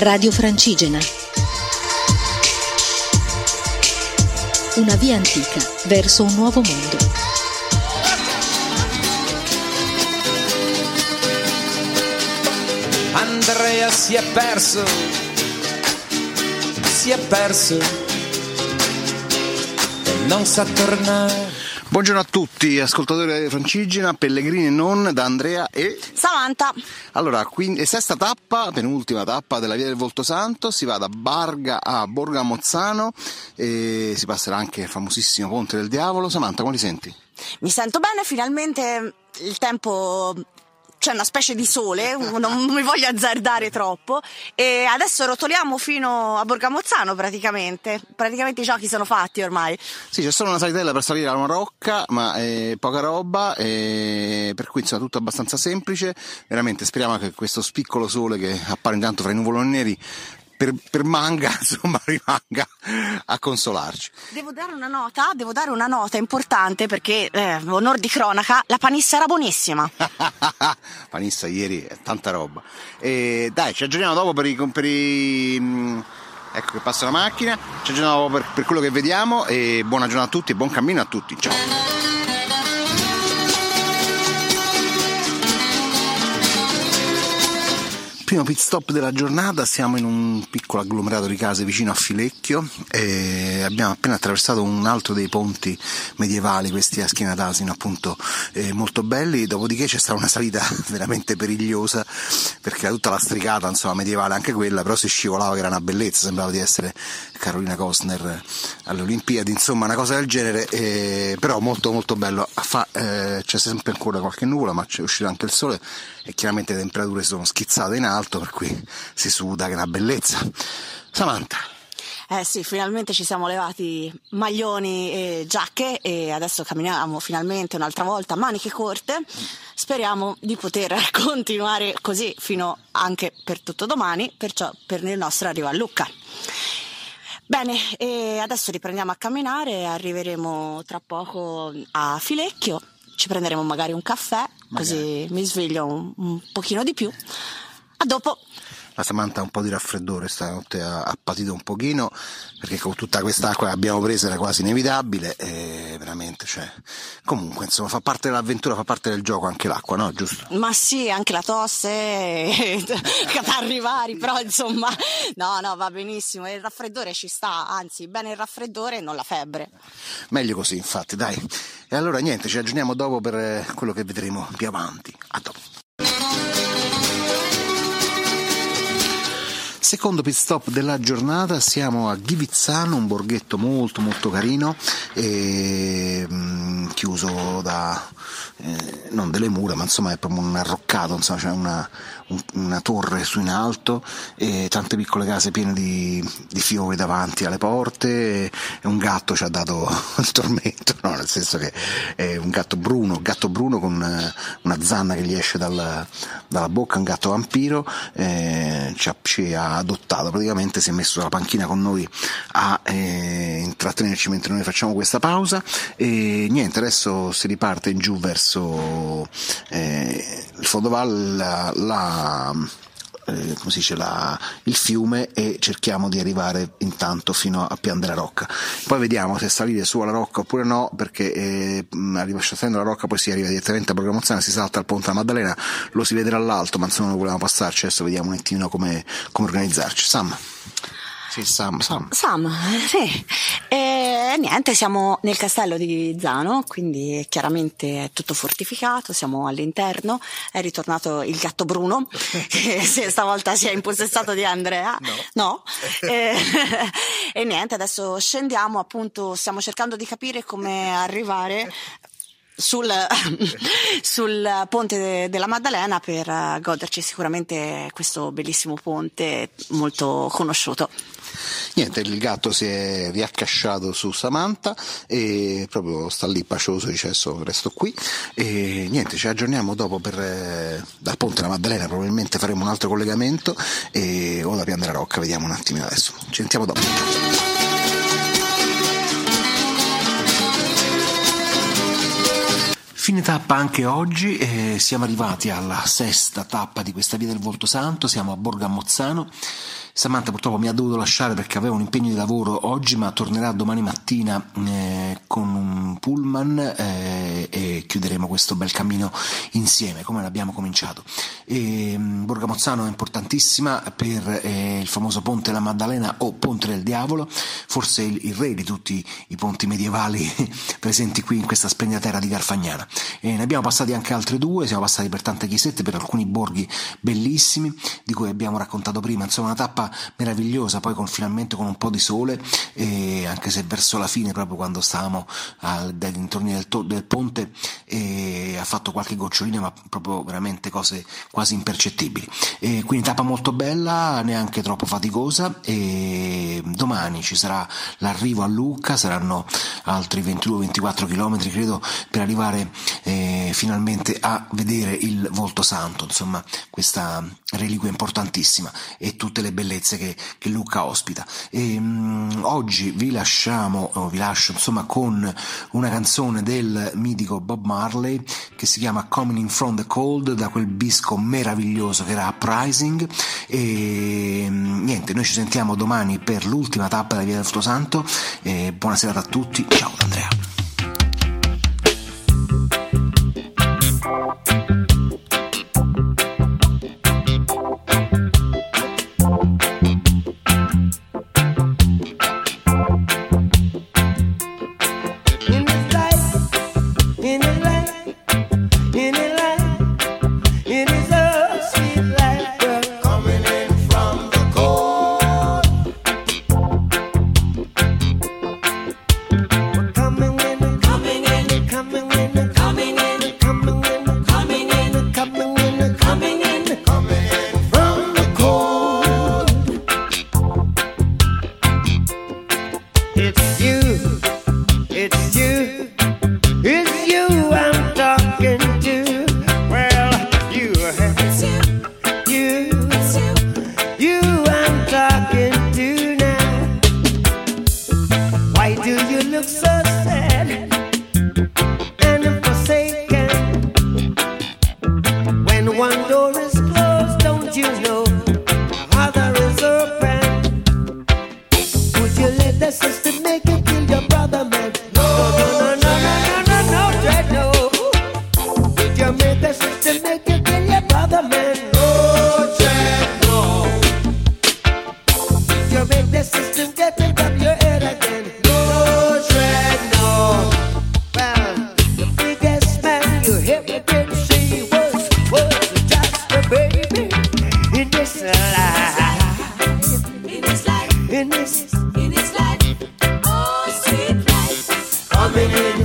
Radio Francigena. Una via antica verso un nuovo mondo. Andrea si è perso, si è perso e non sa tornare. Buongiorno a tutti, ascoltatori di Francigena, Pellegrini e non, da Andrea e... Samantha. Allora, quindi, sesta tappa, penultima tappa della Via del Volto Santo, si va da Barga a Borga Mozzano e si passerà anche il famosissimo Ponte del Diavolo. Samantha, come ti senti? Mi sento bene, finalmente il tempo c'è una specie di sole, non mi voglio azzardare troppo e adesso rotoliamo fino a Borgamozzano praticamente, praticamente i giochi sono fatti ormai. Sì, c'è solo una salitella per salire a una rocca, ma è poca roba, per cui insomma tutto abbastanza semplice, veramente speriamo che questo spiccolo sole che appare intanto fra i nuvoloni neri per, per manga, insomma, rimanga a consolarci. Devo dare una nota, devo dare una nota importante perché, eh, onor di cronaca, la panissa era buonissima. panissa ieri è tanta roba. E, dai, ci aggiorniamo dopo per i... Per i mm, ecco che passa la macchina, ci aggiorniamo dopo per, per quello che vediamo e buona giornata a tutti e buon cammino a tutti. Ciao! Primo pit stop della giornata, siamo in un piccolo agglomerato di case vicino a Filecchio e abbiamo appena attraversato un altro dei ponti medievali, questi a schiena d'asino appunto eh, molto belli, dopodiché c'è stata una salita veramente perigliosa perché era tutta lastricata, insomma medievale anche quella, però si scivolava che era una bellezza, sembrava di essere Carolina Costner alle Olimpiadi, insomma una cosa del genere, eh, però molto molto bello, Fa, eh, c'è sempre ancora qualche nuvola ma c'è uscito anche il sole e chiaramente le temperature sono schizzate in alto, per cui si suda, che è una bellezza. Samantha. Eh sì, finalmente ci siamo levati maglioni e giacche e adesso camminiamo finalmente un'altra volta a maniche corte. Speriamo di poter continuare così fino anche per tutto domani, perciò per il nostro arrivo a Lucca. Bene, adesso riprendiamo a camminare, arriveremo tra poco a Filecchio ci prenderemo magari un caffè, magari. così mi sveglio un, un pochino di più. A dopo. La Samantha ha un po' di raffreddore stanotte ha, ha patito un pochino perché con tutta quest'acqua che abbiamo preso era quasi inevitabile e veramente cioè comunque insomma fa parte dell'avventura fa parte del gioco anche l'acqua no? Giusto? ma sì anche la tosse catarri vari però insomma no no va benissimo. Il raffreddore ci sta anzi bene il raffreddore e non la febbre. Meglio così infatti dai. E allora niente ci aggiorniamo dopo per quello che vedremo più avanti. A dopo Secondo pit stop della giornata siamo a Ghivizzano, un borghetto molto molto carino, e, mh, mm, chiuso da eh, non delle mura, ma insomma è proprio un arroccato, insomma c'è una, un, una torre su in alto e tante piccole case piene di, di fiori davanti alle porte e, un gatto ci ha dato il tormento, no? nel senso che è un gatto bruno, gatto bruno con eh, una zanna che gli esce dal, dalla bocca, un gatto vampiro, eh, ci, ha, ci, ha, adottato, praticamente si è messo sulla panchina con noi a eh, intrattenerci mentre noi facciamo questa pausa e niente, adesso si riparte in giù verso eh, il fondovalle, la, eh, come si dice, la, il fiume e cerchiamo di arrivare intanto fino a Pian della Rocca. Poi vediamo se salire su alla Rocca oppure no, perché eh, salendo la Rocca poi si arriva direttamente a Programmazione, si salta al Ponte della Maddalena, lo si vedrà all'alto, ma insomma non volevamo passarci, adesso vediamo un attimo come, come organizzarci. Sam. Sì, Sam, Sam. Sam, sì. E niente, siamo nel castello di Zano, quindi chiaramente è tutto fortificato, siamo all'interno, è ritornato il gatto Bruno, che stavolta si è impossessato di Andrea. No. no. e, e niente, adesso scendiamo, appunto, stiamo cercando di capire come arrivare sul, sul, ponte de, della Maddalena per goderci sicuramente questo bellissimo ponte molto conosciuto. Niente, il gatto si è riaccasciato su Samantha e proprio sta lì pacioso, dice adesso resto qui e niente, ci aggiorniamo dopo per, eh, dal ponte della Maddalena, probabilmente faremo un altro collegamento e, o da Pian della Rocca, vediamo un attimino adesso. Ci sentiamo dopo. Fine tappa anche oggi, eh, siamo arrivati alla sesta tappa di questa via del Volto Santo, siamo a Borgo Mozzano Samantha purtroppo mi ha dovuto lasciare perché aveva un impegno di lavoro oggi, ma tornerà domani mattina eh, con un pullman eh, e chiuderemo questo bel cammino insieme, come l'abbiamo cominciato. E, mm, Borgamozzano è importantissima per eh, il famoso Ponte della Maddalena o Ponte del Diavolo, forse il, il re di tutti i ponti medievali presenti qui in questa splendida terra di Garfagnana. E ne abbiamo passati anche altri due, siamo passati per tante chiesette, per alcuni borghi bellissimi, di cui abbiamo raccontato prima, insomma una tappa meravigliosa, poi con, finalmente con un po' di sole, anche se verso la fine, proprio quando stavamo al, dai dintorni del, del ponte, ha fatto qualche gocciolina, ma proprio veramente cose quasi impercettibili. E quindi tappa molto bella, neanche troppo faticosa, e domani ci sarà l'arrivo a Lucca, saranno altri 22-24 km credo per arrivare eh, finalmente a vedere il volto santo, insomma questa reliquia importantissima e tutte le bellezze che, che Lucca ospita. E, mh, oggi vi lasciamo, o vi lascio insomma con una canzone del mitico Bob Marley che si chiama Coming in from the Cold da quel disco meraviglioso che era Uprising e mh, niente, noi ci sentiamo domani per l'ultima tappa della Via del Santo e buonasera a tutti, ciao Andrea.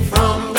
from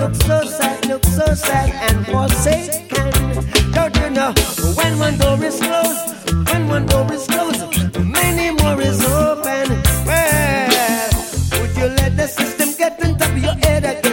look so sad, look so sad and forsaken. Don't you know when one door is closed, when one door is closed, many more is open. Well, would you let the system get on top of your head again?